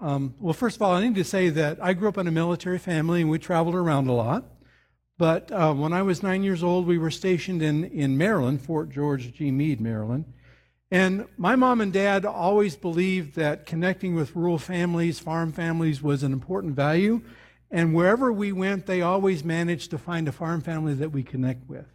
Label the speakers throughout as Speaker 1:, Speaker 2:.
Speaker 1: um, well, first of all, I need to say that I grew up in a military family and we traveled around a lot. But uh, when I was nine years old, we were stationed in, in Maryland, Fort George G. Meade, Maryland. And my mom and dad always believed that connecting with rural families, farm families, was an important value. And wherever we went, they always managed to find a farm family that we connect with.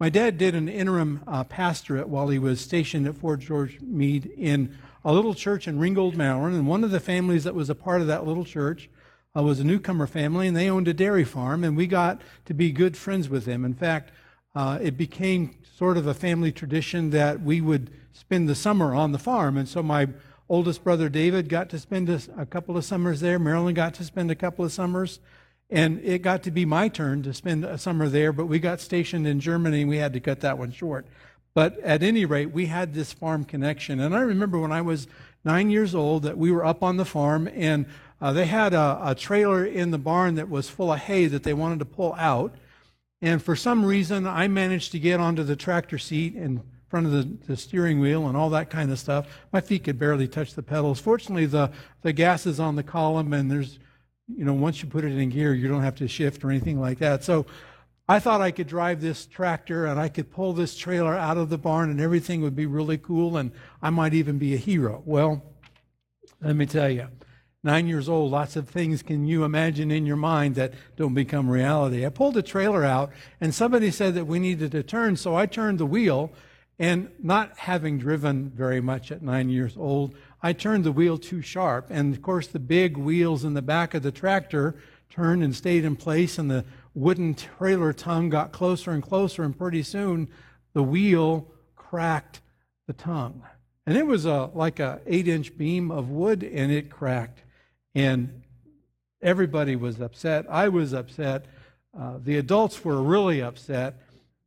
Speaker 1: My dad did an interim uh, pastorate while he was stationed at Fort George Meade in a little church in Ringgold, Maryland. And one of the families that was a part of that little church uh, was a newcomer family, and they owned a dairy farm, and we got to be good friends with them. In fact, uh, it became sort of a family tradition that we would spend the summer on the farm. And so my oldest brother David got to spend a, a couple of summers there. Marilyn got to spend a couple of summers. And it got to be my turn to spend a summer there, but we got stationed in Germany and we had to cut that one short. But at any rate, we had this farm connection. And I remember when I was nine years old that we were up on the farm and uh, they had a, a, trailer in the barn that was full of hay that they wanted to pull out. And for some reason, I managed to get onto the tractor seat in front of the, the, steering wheel and all that kind of stuff. My feet could barely touch the pedals. Fortunately, the, the gas is on the column, and there's, you know, once you put it in gear, you don't have to shift or anything like that. So I thought I could drive this tractor and I could pull this trailer out of the barn and everything would be really cool and I might even be a hero. Well, let me tell you, nine years old, lots of things can you imagine in your mind that don't become reality. I pulled the trailer out, and somebody said that we needed to turn, so I turned the wheel. And not having driven very much at nine years old, I turned the wheel too sharp. And of course, the big wheels in the back of the tractor turned and stayed in place, and the wooden trailer tongue got closer and closer, and pretty soon the wheel cracked the tongue. And it was a, like a eight inch beam of wood, and it cracked. And everybody was upset. I was upset. Uh, the adults were really upset.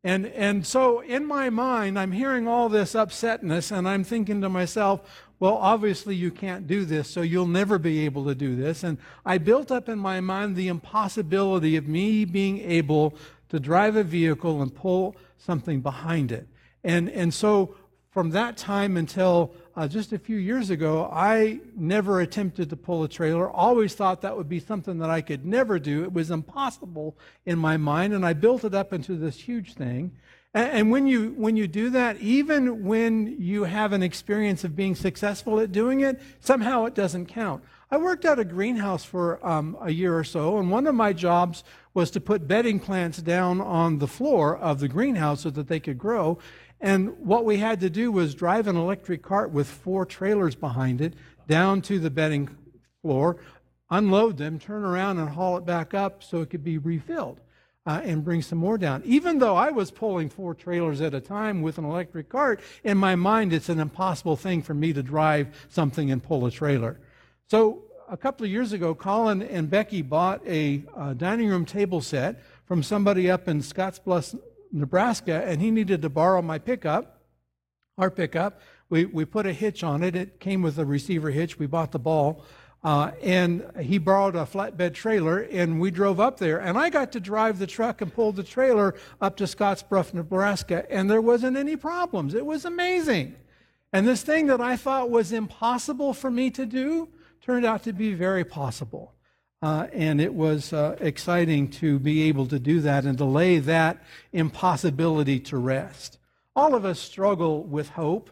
Speaker 1: And, and so in my mind, I'm hearing all this upsetness, and I'm thinking to myself, well, obviously you can't do this, so you'll never be able to do this. And I built up in my mind the impossibility of me being able to drive a vehicle and pull something behind it. And, and so from that time until uh, just a few years ago, I never attempted to pull a trailer. Always thought that would be something that I could never do. It was impossible in my mind, and I built it up into this huge thing. And, when you when you do that, even when you have an experience of being successful at doing it, somehow it doesn't count. I worked at a greenhouse for um, a year or so, and one of my jobs was to put bedding plants down on the floor of the greenhouse so that they could grow. And what we had to do was drive an electric cart with four trailers behind it down to the bedding floor, unload them, turn around and haul it back up so it could be refilled uh, and bring some more down. Even though I was pulling four trailers at a time with an electric cart, in my mind it's an impossible thing for me to drive something and pull a trailer. So a couple of years ago, Colin and Becky bought a, dining room table set from somebody up in Scottsbluff, Nebraska, and he needed to borrow my pickup, our pickup. We, we put a hitch on it. It came with a receiver hitch. We bought the ball. Uh, and he borrowed a flatbed trailer, and we drove up there. And I got to drive the truck and pull the trailer up to Scottsbluff, Nebraska, and there wasn't any problems. It was amazing. And this thing that I thought was impossible for me to do turned out to be very possible. Uh, and it was uh, exciting to be able to do that and to lay that impossibility to rest. All of us struggle with hope.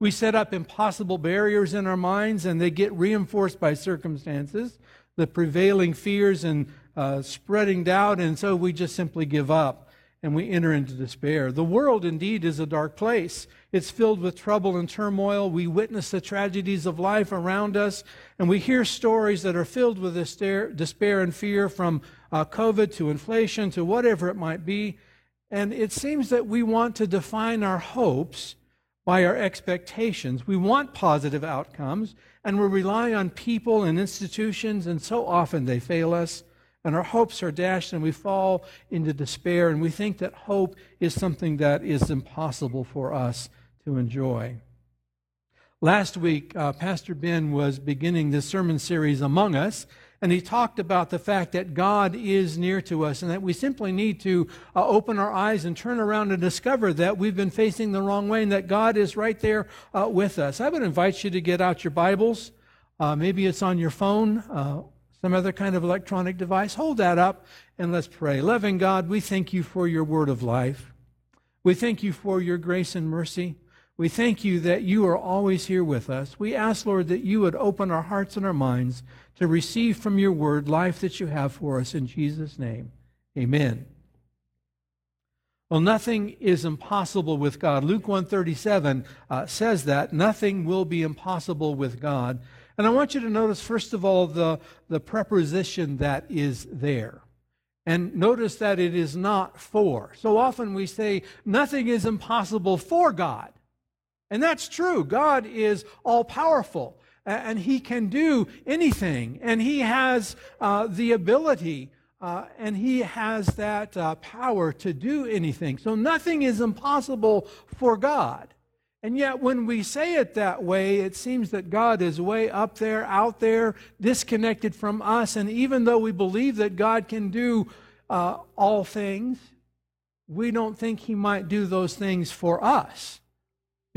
Speaker 1: We set up impossible barriers in our minds, and they get reinforced by circumstances, the prevailing fears and uh, spreading doubt, and so we just simply give up and we enter into despair. The world indeed is a dark place. It's filled with trouble and turmoil. We witness the tragedies of life around us, and we hear stories that are filled with despair and fear from uh, COVID to inflation to whatever it might be. And it seems that we want to define our hopes by our expectations. We want positive outcomes, and we rely on people and institutions, and so often they fail us, and our hopes are dashed, and we fall into despair, and we think that hope is something that is impossible for us to enjoy. Last week, uh, Pastor Ben was beginning this sermon series among us, and he talked about the fact that God is near to us and that we simply need to uh, open our eyes and turn around and discover that we've been facing the wrong way and that God is right there uh, with us. I would invite you to get out your Bibles. Uh, maybe it's on your phone, uh, some other kind of electronic device. Hold that up and let's pray. Loving God, we thank you for your word of life. We thank you for your grace and mercy. We thank you that you are always here with us. We ask, Lord, that you would open our hearts and our minds to receive from your word life that you have for us in Jesus' name. Amen. Well, nothing is impossible with God. Luke 137 uh, says that. Nothing will be impossible with God. And I want you to notice, first of all, the, the preposition that is there. And notice that it is not for. So often we say, nothing is impossible for God. And that's true. God is all powerful and he can do anything. And he has uh, the ability uh, and he has that uh, power to do anything. So nothing is impossible for God. And yet, when we say it that way, it seems that God is way up there, out there, disconnected from us. And even though we believe that God can do uh, all things, we don't think He might do those things for us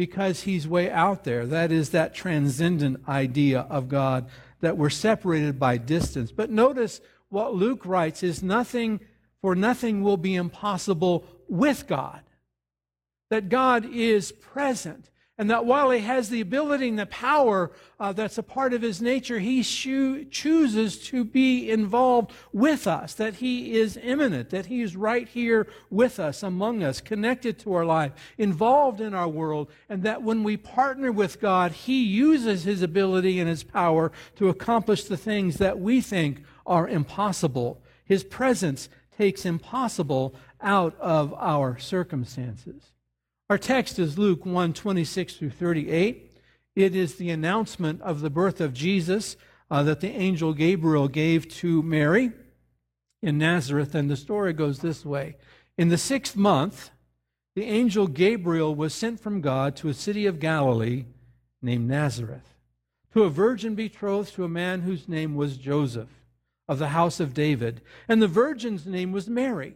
Speaker 1: because he's way out there. That is that transcendent idea of God that we're separated by distance. But notice what Luke writes is nothing, for nothing will be impossible with God. That God is present. And that while he has the ability and the power uh, that's a part of his nature, he cho- chooses to be involved with us, that he is immanent, that he is right here with us, among us, connected to our life, involved in our world, and that when we partner with God, he uses his ability and his power to accomplish the things that we think are impossible. His presence takes impossible out of our circumstances. Our text is Luke 1 26 through 38. It is the announcement of the birth of Jesus uh, that the angel Gabriel gave to Mary in Nazareth. And the story goes this way In the sixth month, the angel Gabriel was sent from God to a city of Galilee named Nazareth, to a virgin betrothed to a man whose name was Joseph, of the house of David. And the virgin's name was Mary.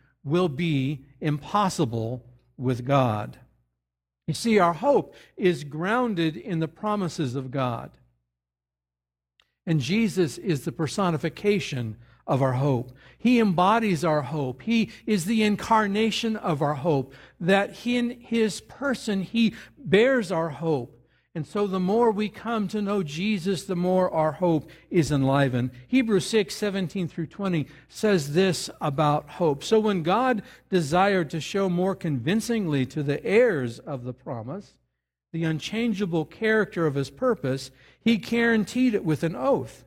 Speaker 1: will be impossible with God. You see, our hope is grounded in the promises of God. And Jesus is the personification of our hope. He embodies our hope. He is the incarnation of our hope. That in his person, he bears our hope. And so the more we come to know Jesus, the more our hope is enlivened. Hebrews 6, 17 through 20 says this about hope. So when God desired to show more convincingly to the heirs of the promise the unchangeable character of his purpose, he guaranteed it with an oath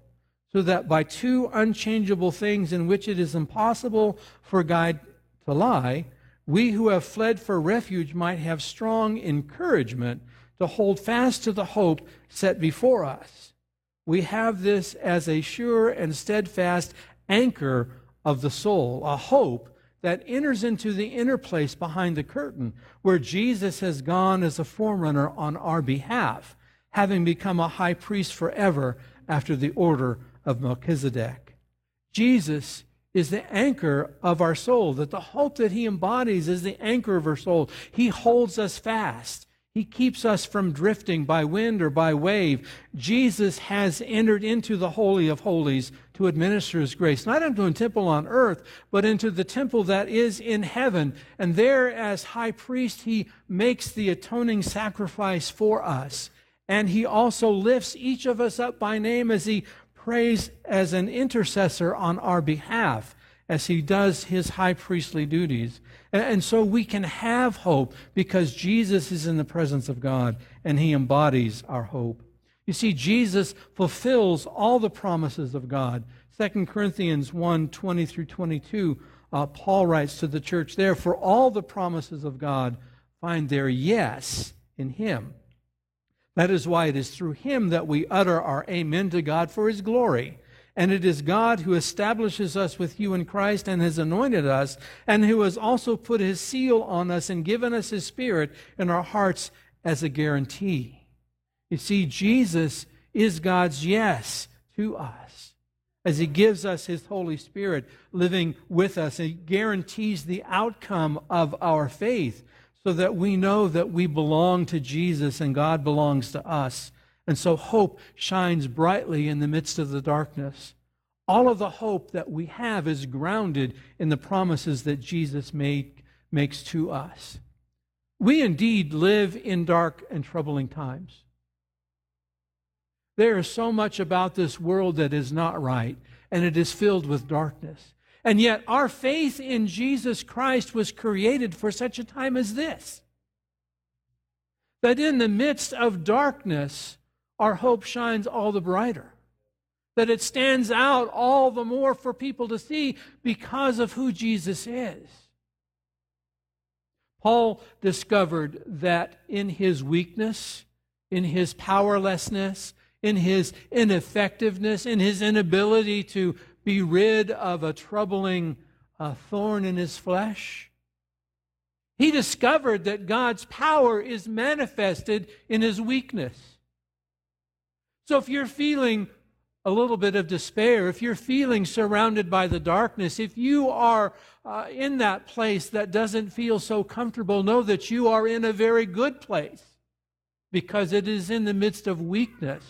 Speaker 1: so that by two unchangeable things in which it is impossible for God to lie, we who have fled for refuge might have strong encouragement to hold fast to the hope set before us. We have this as a sure and steadfast anchor of the soul, a hope that enters into the inner place behind the curtain, where Jesus has gone as a forerunner on our behalf, having become a high priest forever after the order of Melchizedek. Jesus is the anchor of our soul, that the hope that he embodies is the anchor of our soul. He holds us fast. He keeps us from drifting by wind or by wave. Jesus has entered into the Holy of Holies to administer His grace, not into a temple on earth, but into the temple that is in heaven. And there, as high priest, He makes the atoning sacrifice for us. And He also lifts each of us up by name as He prays as an intercessor on our behalf as he does his high priestly duties. And, so we can have hope because Jesus is in the presence of God and he embodies our hope. You see, Jesus fulfills all the promises of God. 2 Corinthians 1 20 through 22, uh, Paul writes to the church there, For all the promises of God find their yes in him. That is why it is through him that we utter our amen to God for his glory. And it is God who establishes us with you in Christ and has anointed us, and who has also put his seal on us and given us his spirit in our hearts as a guarantee. You see, Jesus is God's yes to us as he gives us his Holy Spirit living with us. He guarantees the outcome of our faith so that we know that we belong to Jesus and God belongs to us. And so hope shines brightly in the midst of the darkness. All of the hope that we have is grounded in the promises that Jesus made, makes to us. We indeed live in dark and troubling times. There is so much about this world that is not right, and it is filled with darkness. And yet, our faith in Jesus Christ was created for such a time as this. That in the midst of darkness, our hope shines all the brighter. That it stands out all the more for people to see because of who Jesus is. Paul discovered that in his weakness, in his powerlessness, in his ineffectiveness, in his inability to be rid of a troubling uh, thorn in his flesh. He discovered that God's power is manifested in his weakness. So if you're feeling a little bit of despair, if you're feeling surrounded by the darkness, if you are uh, in that place that doesn't feel so comfortable, know that you are in a very good place because it is in the midst of weakness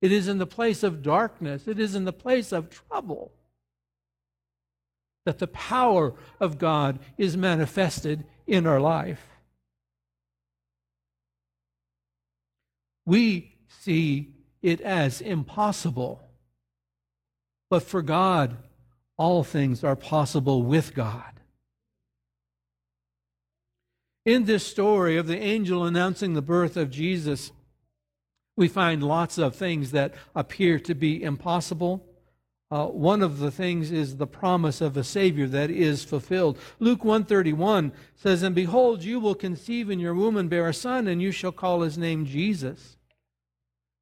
Speaker 1: it is in the place of darkness, it is in the place of trouble that the power of God is manifested in our life. We see it as impossible, but for God, all things are possible with God. In this story of the angel announcing the birth of Jesus, we find lots of things that appear to be impossible. Uh, one of the things is the promise of a savior that is fulfilled luke 131 says and behold you will conceive in your womb and bear a son and you shall call his name jesus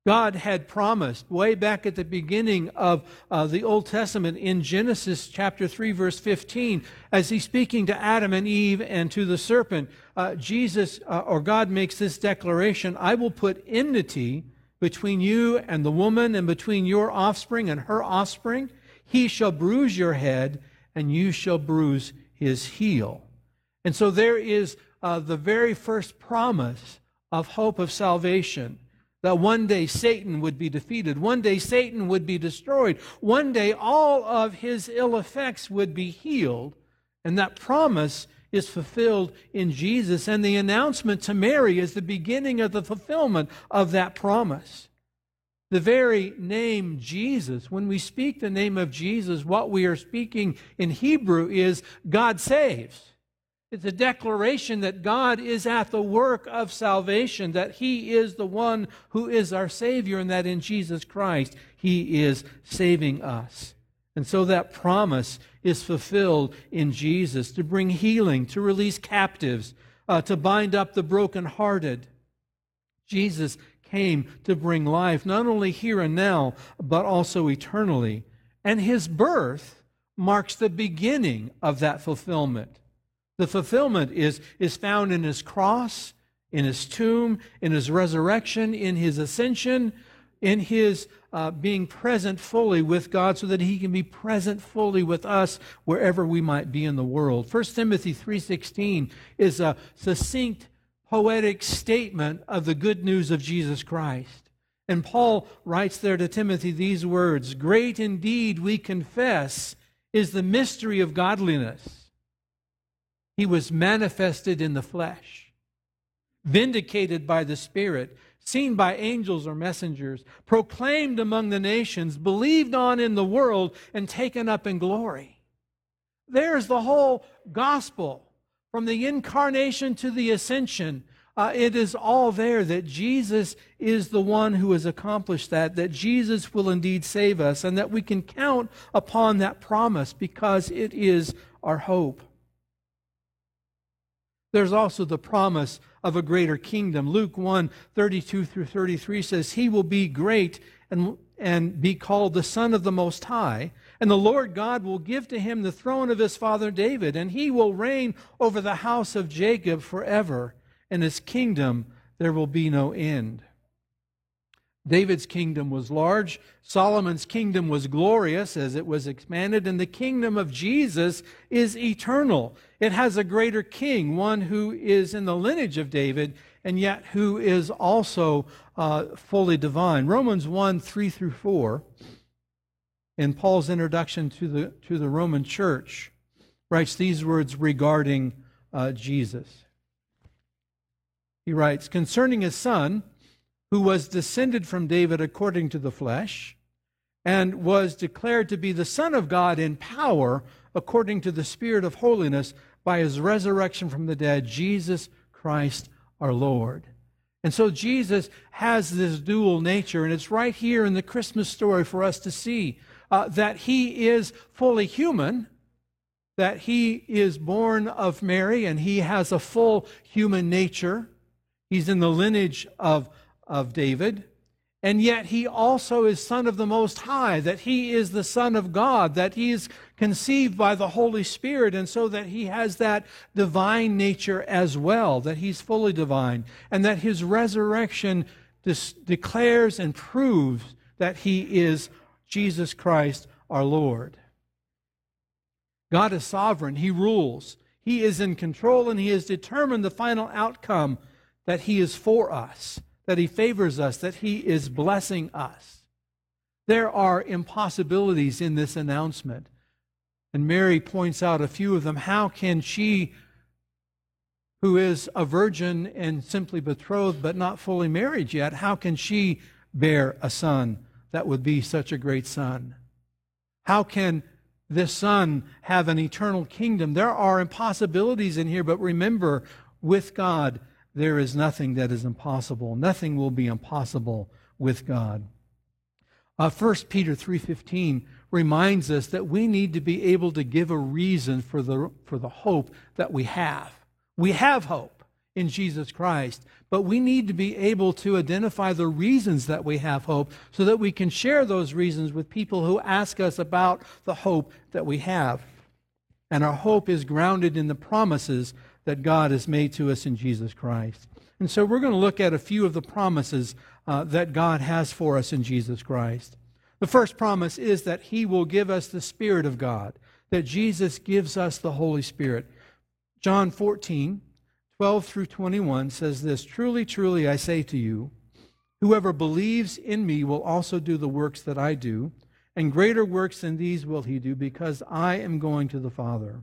Speaker 1: God had promised way back at the beginning of uh, the Old Testament in Genesis chapter 3, verse 15, as he's speaking to Adam and Eve and to the serpent, uh, Jesus uh, or God makes this declaration I will put enmity between you and the woman and between your offspring and her offspring. He shall bruise your head and you shall bruise his heel. And so there is uh, the very first promise of hope of salvation that one day Satan would be defeated. One day Satan would be destroyed. One day all of his ill effects would be healed. And that promise is fulfilled in Jesus. And the announcement to Mary is the beginning of the fulfillment of that promise. The very name Jesus, when we speak the name of Jesus, what we are speaking in Hebrew is God saves. It's a declaration that God is at the work of salvation, that He is the one who is our Savior, and that in Jesus Christ He is saving us. And so that promise is fulfilled in Jesus to bring healing, to release captives, uh, to bind up the brokenhearted. Jesus came to bring life, not only here and now, but also eternally. And his birth marks the beginning of that fulfillment. The fulfillment is, is found in his cross, in his tomb, in his resurrection, in his ascension, in his uh, being present fully with God so that he can be present fully with us wherever we might be in the world. 1 Timothy 3:16 is a succinct poetic statement of the good news of Jesus Christ. And Paul writes there to Timothy these words, "Great indeed we confess is the mystery of godliness." He was manifested in the flesh, vindicated by the Spirit, seen by angels or messengers, proclaimed among the nations, believed on in the world, and taken up in glory. There's the whole gospel from the incarnation to the ascension. Uh, it is all there that Jesus is the one who has accomplished that, that Jesus will indeed save us, and that we can count upon that promise because it is our hope. There's also the promise of a greater kingdom. Luke 1 32 through 33 says, He will be great and, and be called the Son of the Most High. And the Lord God will give to him the throne of his father David, and he will reign over the house of Jacob forever, and his kingdom there will be no end. David's kingdom was large. Solomon's kingdom was glorious as it was expanded. And the kingdom of Jesus is eternal. It has a greater king, one who is in the lineage of David, and yet who is also uh, fully divine. Romans 1 3 through 4, in Paul's introduction to the, to the Roman church, writes these words regarding uh, Jesus. He writes, Concerning his son, who was descended from David according to the flesh, and was declared to be the Son of God in power according to the Spirit of holiness by his resurrection from the dead, Jesus Christ our Lord. And so Jesus has this dual nature, and it's right here in the Christmas story for us to see uh, that he is fully human, that he is born of Mary, and he has a full human nature. He's in the lineage of of David, and yet he also is Son of the Most High, that he is the Son of God, that he is conceived by the Holy Spirit, and so that he has that divine nature as well, that he's fully divine, and that his resurrection declares and proves that he is Jesus Christ our Lord. God is sovereign, he rules. He is in control and he has determined the final outcome that he is for us that He favors us, that He is blessing us. There are impossibilities in this announcement. And Mary points out a few of them. How can she, who is a virgin and simply betrothed but not fully married yet, how can she bear a son that would be such a great son? How can this son have an eternal kingdom? There are impossibilities in here, but remember, with God, there is nothing that is impossible. Nothing will be impossible with God. Uh, 1 Peter 3.15 reminds us that we need to be able to give a reason for the, for the hope that we have. We have hope in Jesus Christ, but we need to be able to identify the reasons that we have hope so that we can share those reasons with people who ask us about the hope that we have. And our hope is grounded in the promises that God has made to us in Jesus Christ. And so we're going to look at a few of the promises uh, that God has for us in Jesus Christ. The first promise is that He will give us the Spirit of God, that Jesus gives us the Holy Spirit. John 14, 12 through 21 says this Truly, truly, I say to you, whoever believes in me will also do the works that I do, and greater works than these will he do, because I am going to the Father.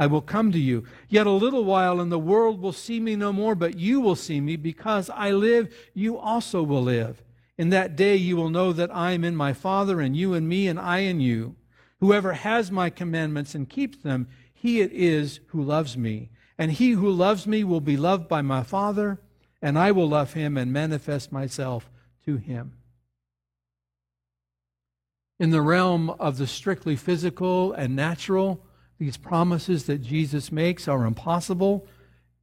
Speaker 1: I will come to you. Yet a little while, and the world will see me no more, but you will see me. Because I live, you also will live. In that day you will know that I am in my Father, and you in me, and I in you. Whoever has my commandments and keeps them, he it is who loves me. And he who loves me will be loved by my Father, and I will love him and manifest myself to him. In the realm of the strictly physical and natural, these promises that Jesus makes are impossible,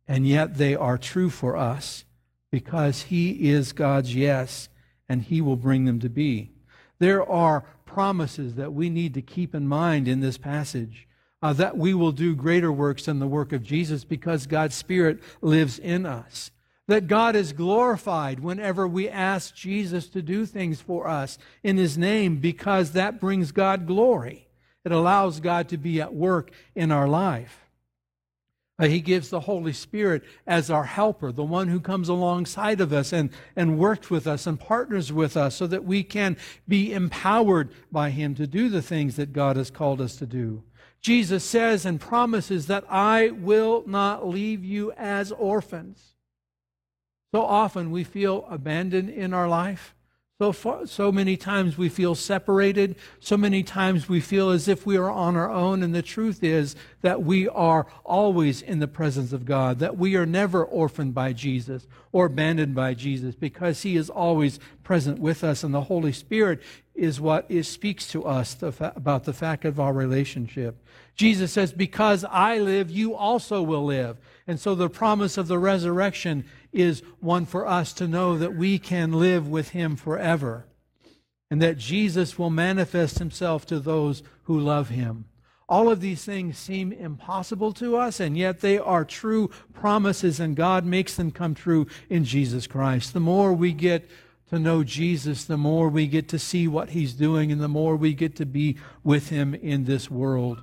Speaker 1: and yet they are true for us because he is God's yes and He will bring them to be. There are promises that we need to keep in mind in this passage. Uh, that we will do greater works than the work of Jesus because God's Spirit lives in us. That God is glorified whenever we ask Jesus to do things for us in His name because that brings God glory. It allows God to be at work in our life. Uh, he gives the Holy Spirit as our helper, the one who comes alongside of us and, and works with us and partners with us so that we can be empowered by Him to do the things that God has called us to do. Jesus says and promises that I will not leave you as orphans. So often we feel abandoned in our life. So, far, so many times we feel separated. So many times we feel as if we are on our own. And the truth is that we are always in the presence of God, that we are never orphaned by Jesus or abandoned by Jesus because He is always present with us. And the Holy Spirit is what is, speaks to us the fa- about the fact of our relationship. Jesus says, Because I live, you also will live. And so the promise of the resurrection is one for us to know that we can live with Him forever and that Jesus will manifest Himself to those who love Him. All of these things seem impossible to us, and yet they are true promises, and God makes them come true in Jesus Christ. The more we get to know Jesus, the more we get to see what He's doing, and the more we get to be with Him in this world.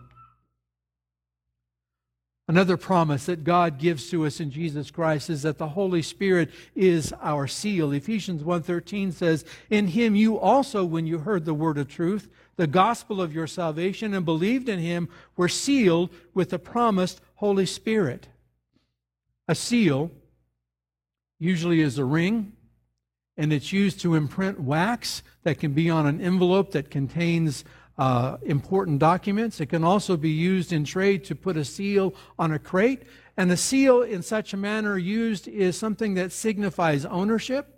Speaker 1: Another promise that God gives to us in Jesus Christ is that the Holy Spirit is our seal. Ephesians 1:13 says, "In him you also when you heard the word of truth, the gospel of your salvation and believed in him, were sealed with the promised Holy Spirit." A seal usually is a ring and it's used to imprint wax that can be on an envelope that contains uh, important documents. It can also be used in trade to put a seal on a crate. And a seal, in such a manner used, is something that signifies ownership.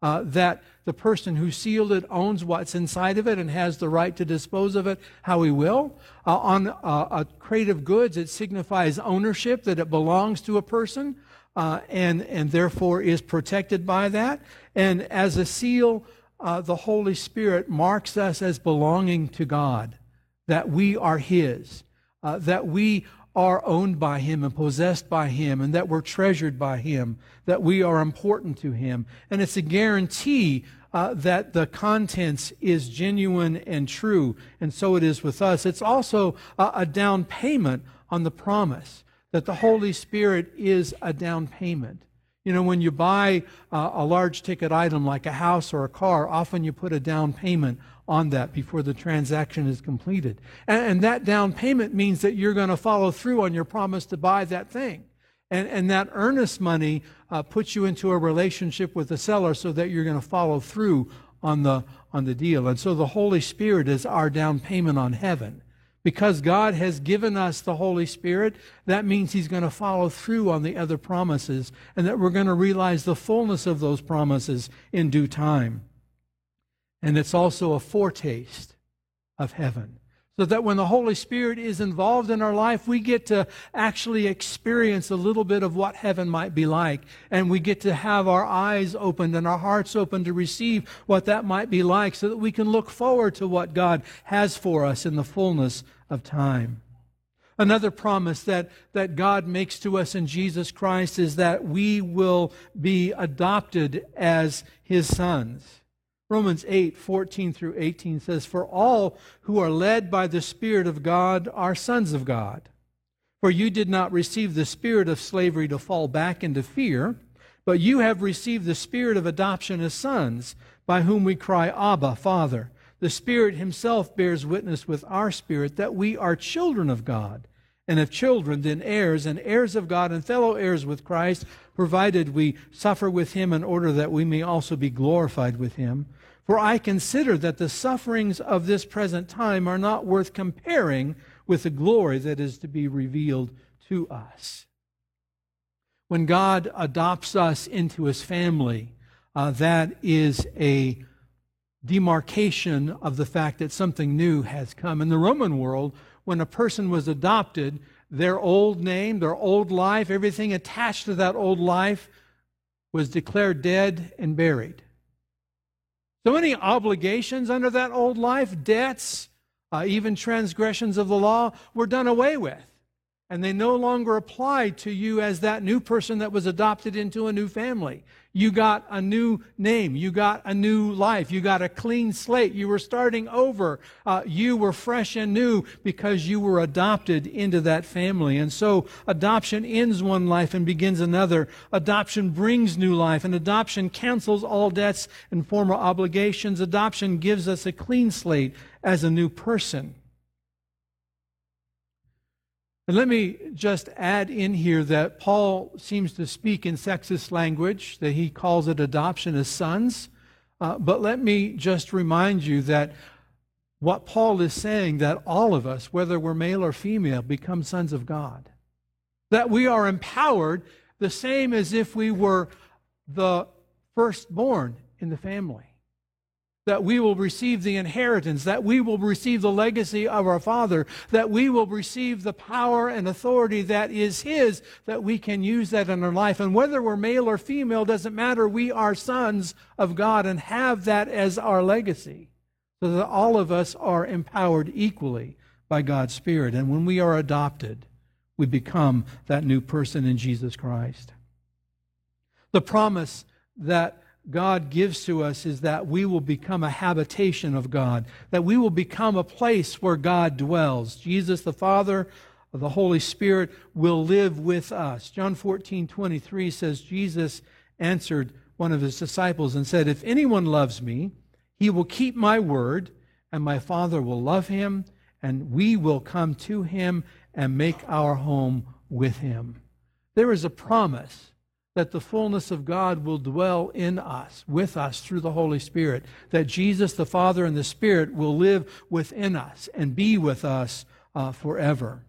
Speaker 1: Uh, that the person who sealed it owns what's inside of it and has the right to dispose of it how he will. Uh, on uh, a crate of goods, it signifies ownership, that it belongs to a person uh, and, and therefore is protected by that. And as a seal, uh, the Holy Spirit marks us as belonging to God, that we are His, uh, that we are owned by Him and possessed by Him, and that we're treasured by Him, that we are important to Him. And it's a guarantee uh, that the contents is genuine and true, and so it is with us. It's also a, a down payment on the promise that the Holy Spirit is a down payment. You know, when you buy uh, a large ticket item like a house or a car, often you put a down payment on that before the transaction is completed. And, and that down payment means that you're going to follow through on your promise to buy that thing. And, and that earnest money uh, puts you into a relationship with the seller so that you're going to follow through on the, on the deal. And so the Holy Spirit is our down payment on heaven. Because God has given us the Holy Spirit, that means He's going to follow through on the other promises and that we're going to realize the fullness of those promises in due time. And it's also a foretaste of heaven. So that when the Holy Spirit is involved in our life, we get to actually experience a little bit of what heaven might be like. And we get to have our eyes opened and our hearts open to receive what that might be like so that we can look forward to what God has for us in the fullness of time. Another promise that, that God makes to us in Jesus Christ is that we will be adopted as his sons. Romans 8, 14 through 18 says, For all who are led by the Spirit of God are sons of God. For you did not receive the spirit of slavery to fall back into fear, but you have received the spirit of adoption as sons, by whom we cry, Abba, Father. The Spirit Himself bears witness with our spirit that we are children of God. And if children, then heirs, and heirs of God, and fellow heirs with Christ, provided we suffer with Him in order that we may also be glorified with Him. For I consider that the sufferings of this present time are not worth comparing with the glory that is to be revealed to us. When God adopts us into his family, uh, that is a demarcation of the fact that something new has come. In the Roman world, when a person was adopted, their old name, their old life, everything attached to that old life was declared dead and buried. So many obligations under that old life, debts, uh, even transgressions of the law, were done away with and they no longer apply to you as that new person that was adopted into a new family. You got a new name. You got a new life. You got a clean slate. You were starting over. Uh, you were fresh and new because you were adopted into that family. And so adoption ends one life and begins another. Adoption brings new life, and adoption cancels all debts and former obligations. Adoption gives us a clean slate as a new person. And let me just add in here that Paul seems to speak in sexist language, that he calls it adoption as sons. Uh, but let me just remind you that what Paul is saying, that all of us, whether we're male or female, become sons of God. That we are empowered the same as if we were the firstborn in the family that we will receive the inheritance, that we will receive the legacy of our Father, that we will receive the power and authority that is His, that we can use that in our life. And whether we're male or female doesn't matter. We are sons of God and have that as our legacy, so that all of us are empowered equally by God's Spirit. And when we are adopted, we become that new person in Jesus Christ. The promise that God gives to us is that we will become a habitation of God, that we will become a place where God dwells. Jesus the Father, the Holy Spirit will live with us. John 14, 23 says, Jesus answered one of his disciples and said, If anyone loves me, he will keep my word, and my Father will love him, and we will come to him and make our home with him. There is a promise that the fullness of God will dwell in us, with us through the Holy Spirit, that Jesus, the Father, and the Spirit will live within us and be with us uh, forever.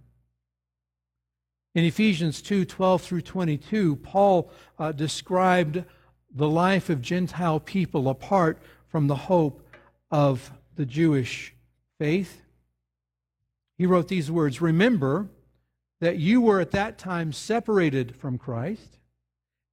Speaker 1: In Ephesians 2 12 through 22, Paul uh, described the life of Gentile people apart from the hope of the Jewish faith. He wrote these words Remember that you were at that time separated from Christ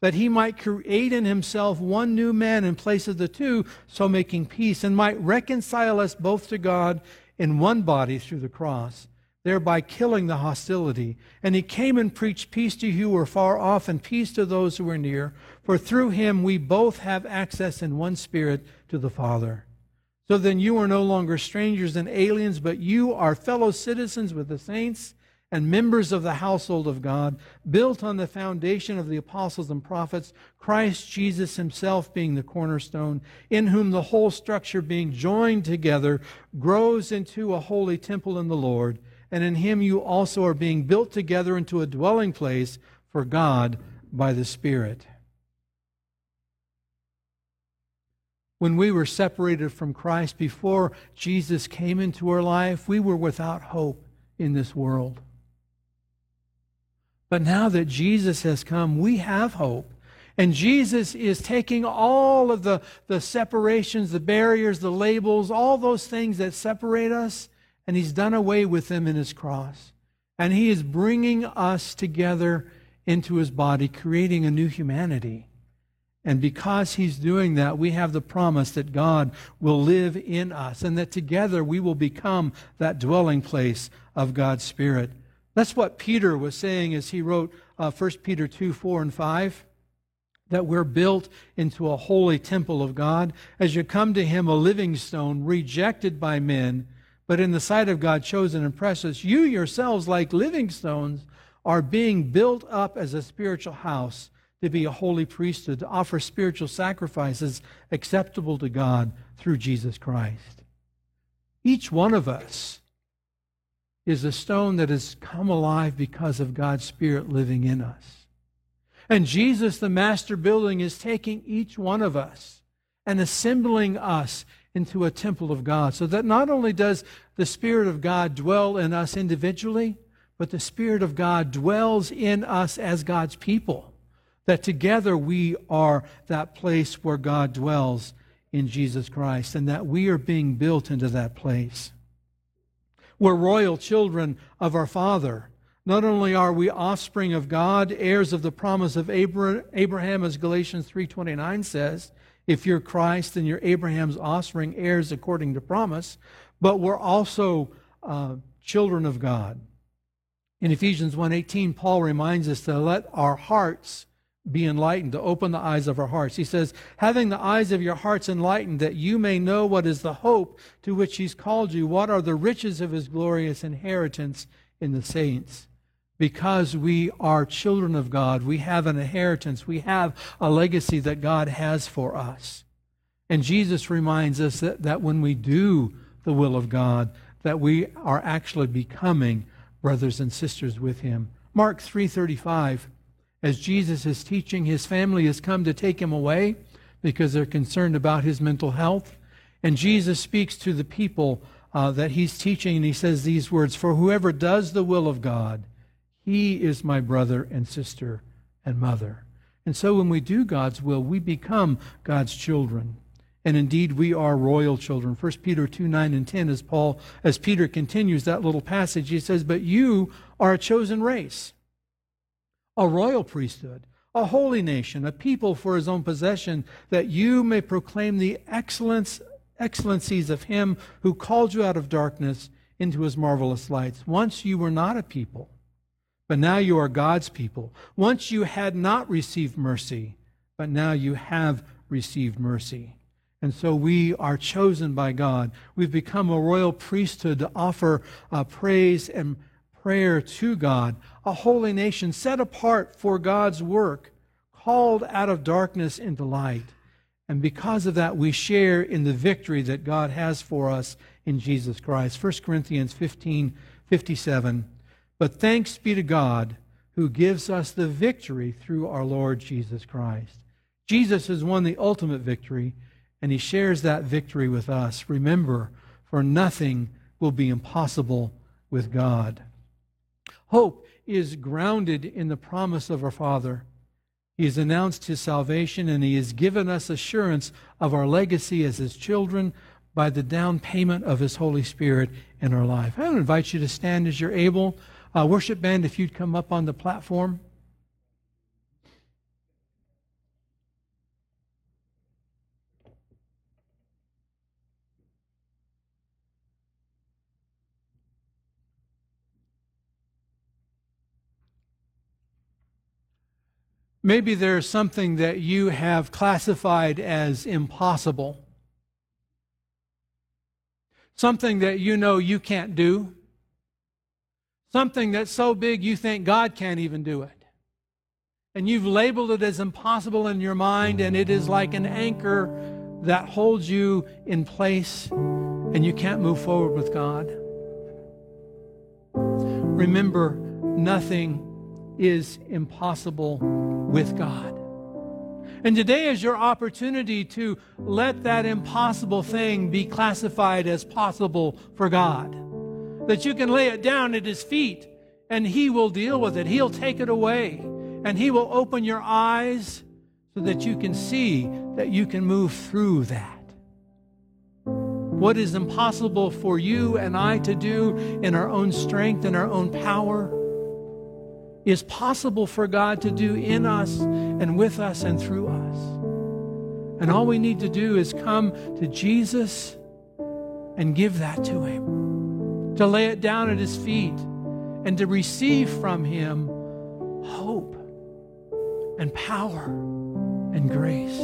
Speaker 1: that he might create in himself one new man in place of the two, so making peace, and might reconcile us both to God in one body through the cross, thereby killing the hostility. And he came and preached peace to you who were far off, and peace to those who were near. For through him we both have access in one spirit to the Father. So then you are no longer strangers and aliens, but you are fellow citizens with the saints and members of the household of God, built on the foundation of the apostles and prophets, Christ Jesus himself being the cornerstone, in whom the whole structure being joined together grows into a holy temple in the Lord, and in him you also are being built together into a dwelling place for God by the Spirit. When we were separated from Christ before Jesus came into our life, we were without hope in this world. But now that Jesus has come, we have hope. And Jesus is taking all of the, the separations, the barriers, the labels, all those things that separate us, and he's done away with them in his cross. And he is bringing us together into his body, creating a new humanity. And because he's doing that, we have the promise that God will live in us and that together we will become that dwelling place of God's Spirit. That's what Peter was saying as he wrote uh, 1 Peter 2 4 and 5 that we're built into a holy temple of God. As you come to Him, a living stone, rejected by men, but in the sight of God, chosen and precious, you yourselves, like living stones, are being built up as a spiritual house to be a holy priesthood, to offer spiritual sacrifices acceptable to God through Jesus Christ. Each one of us is a stone that has come alive because of God's Spirit living in us. And Jesus, the master building, is taking each one of us and assembling us into a temple of God so that not only does the Spirit of God dwell in us individually, but the Spirit of God dwells in us as God's people. That together we are that place where God dwells in Jesus Christ and that we are being built into that place. We're royal children of our Father. Not only are we offspring of God, heirs of the promise of Abraham, as Galatians 3.29 says, if you're Christ, then you're Abraham's offspring, heirs according to promise, but we're also uh, children of God. In Ephesians 1.18, Paul reminds us to let our hearts be enlightened, to open the eyes of our hearts. He says, having the eyes of your hearts enlightened, that you may know what is the hope to which he's called you, what are the riches of his glorious inheritance in the saints because we are children of God, we have an inheritance, we have a legacy that God has for us. And Jesus reminds us that, that when we do the will of God, that we are actually becoming brothers and sisters with him. Mark 3:35 as Jesus is teaching his family has come to take him away because they're concerned about his mental health and Jesus speaks to the people uh, that he's teaching and he says these words for whoever does the will of God he is my brother and sister and mother. And so when we do God's will, we become God's children. And indeed, we are royal children. 1 Peter 2 9 and 10, as Paul, as Peter continues that little passage, he says, But you are a chosen race, a royal priesthood, a holy nation, a people for his own possession, that you may proclaim the excellence, excellencies of him who called you out of darkness into his marvelous lights. Once you were not a people but now you are God's people. Once you had not received mercy, but now you have received mercy. And so we are chosen by God. We've become a royal priesthood to offer uh, praise and prayer to God, a holy nation set apart for God's work, called out of darkness into light. And because of that, we share in the victory that God has for us in Jesus Christ. 1 Corinthians 15 57. But thanks be to God who gives us the victory through our Lord Jesus Christ. Jesus has won the ultimate victory, and he shares that victory with us. Remember, for nothing will be impossible with God. Hope is grounded in the promise of our Father. He has announced his salvation, and he has given us assurance of our legacy as his children by the down payment of his Holy Spirit in our life. I would invite you to stand as you're able. Uh, worship band, if you'd come up on the platform. Maybe there's something that you have classified as impossible. Something that you know you can't do. Something that's so big you think God can't even do it. And you've labeled it as impossible in your mind, and it is like an anchor that holds you in place, and you can't move forward with God. Remember, nothing is impossible with God. And today is your opportunity to let that impossible thing be classified as possible for God that you can lay it down at His feet and He will deal with it. He'll take it away and He will open your eyes so that you can see that you can move through that. What is impossible for you and I to do in our own strength and our own power is possible for God to do in us and with us and through us. And all we need to do is come to Jesus and give that to Him, to lay it down at His feet, and to receive from Him hope and power and grace.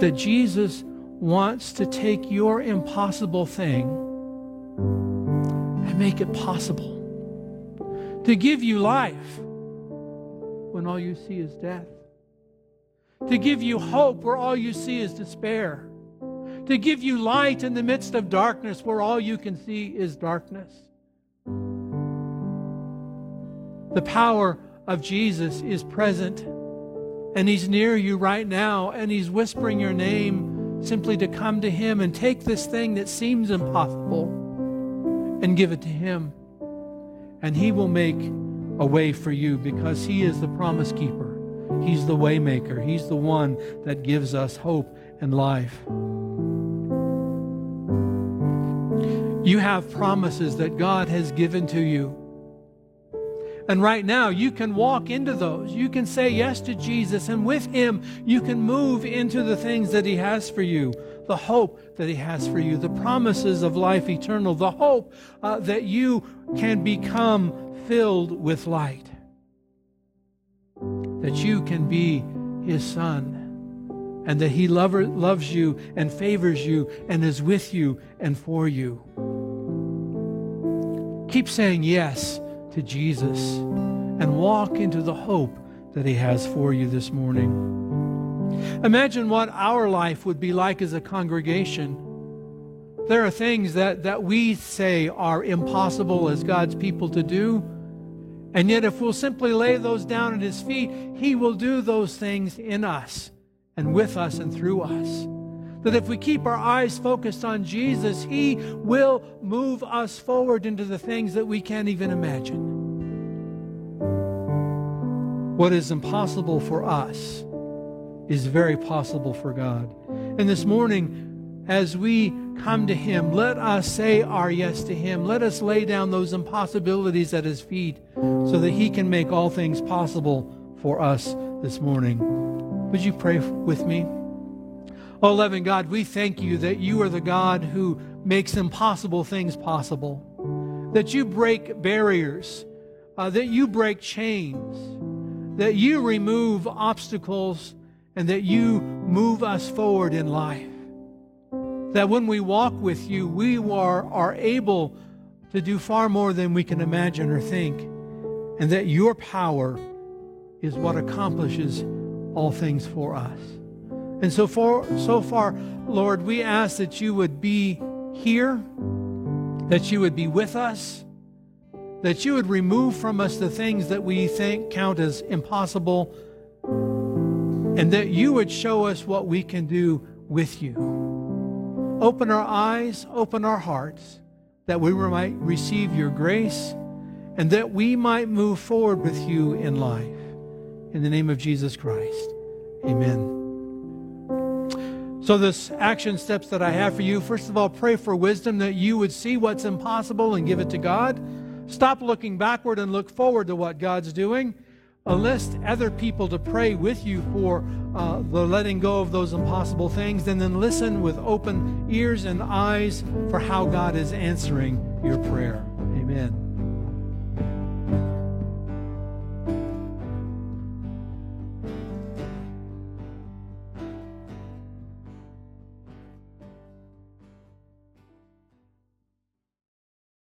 Speaker 1: That Jesus wants to take your impossible thing and make it possible. To give you life when all you see is death. To give you hope where all you see is despair. To give you light in the midst of darkness where all you can see is darkness. The power of Jesus is present and He's near you right now and He's whispering your name simply to come to Him and take this thing that seems impossible and give it to Him. And He will make a way for you because He is the promise keeper. He's the waymaker. He's the one that gives us hope and life. You have promises that God has given to you. And right now, you can walk into those. You can say yes to Jesus, and with Him, you can move into the things that He has for you the hope that He has for you, the promises of life eternal, the hope uh, that you can become filled with light, that you can be His Son, and that He lover, loves you and favors you and is with you and for you. Keep saying yes to Jesus and walk into the hope that He has for you this morning. Imagine what our life would be like as a congregation. There are things that, that we say are impossible as God's people to do. And yet, if we'll simply lay those down at His feet, He will do those things in us and with us and through us. That if we keep our eyes focused on Jesus, He will move us forward into the things that we can't even imagine. What is impossible for us is very possible for God. And this morning, as we come to Him, let us say our yes to Him. Let us lay down those impossibilities at His feet so that He can make all things possible for us this morning. Would you pray with me? Oh, loving God, we thank you that you are the God who makes impossible things possible, that you break barriers, uh, that you break chains, that you remove obstacles and that you move us forward in life. That when we walk with you, we are, are able to do far more than we can imagine or think, and that your power is what accomplishes all things for us. And so far, so far, Lord, we ask that you would be here, that you would be with us, that you would remove from us the things that we think count as impossible and that you would show us what we can do with you. Open our eyes, open our hearts, that we might receive your grace and that we might move forward with you in life. In the name of Jesus Christ, amen. So, this action steps that I have for you first of all, pray for wisdom that you would see what's impossible and give it to God. Stop looking backward and look forward to what God's doing enlist other people to pray with you for uh, the letting go of those impossible things, and then listen with open ears and eyes for how God is answering your prayer. Amen.